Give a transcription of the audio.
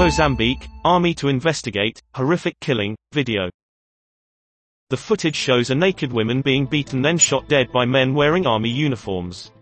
Mozambique, Army to investigate, horrific killing, video. The footage shows a naked woman being beaten then shot dead by men wearing army uniforms.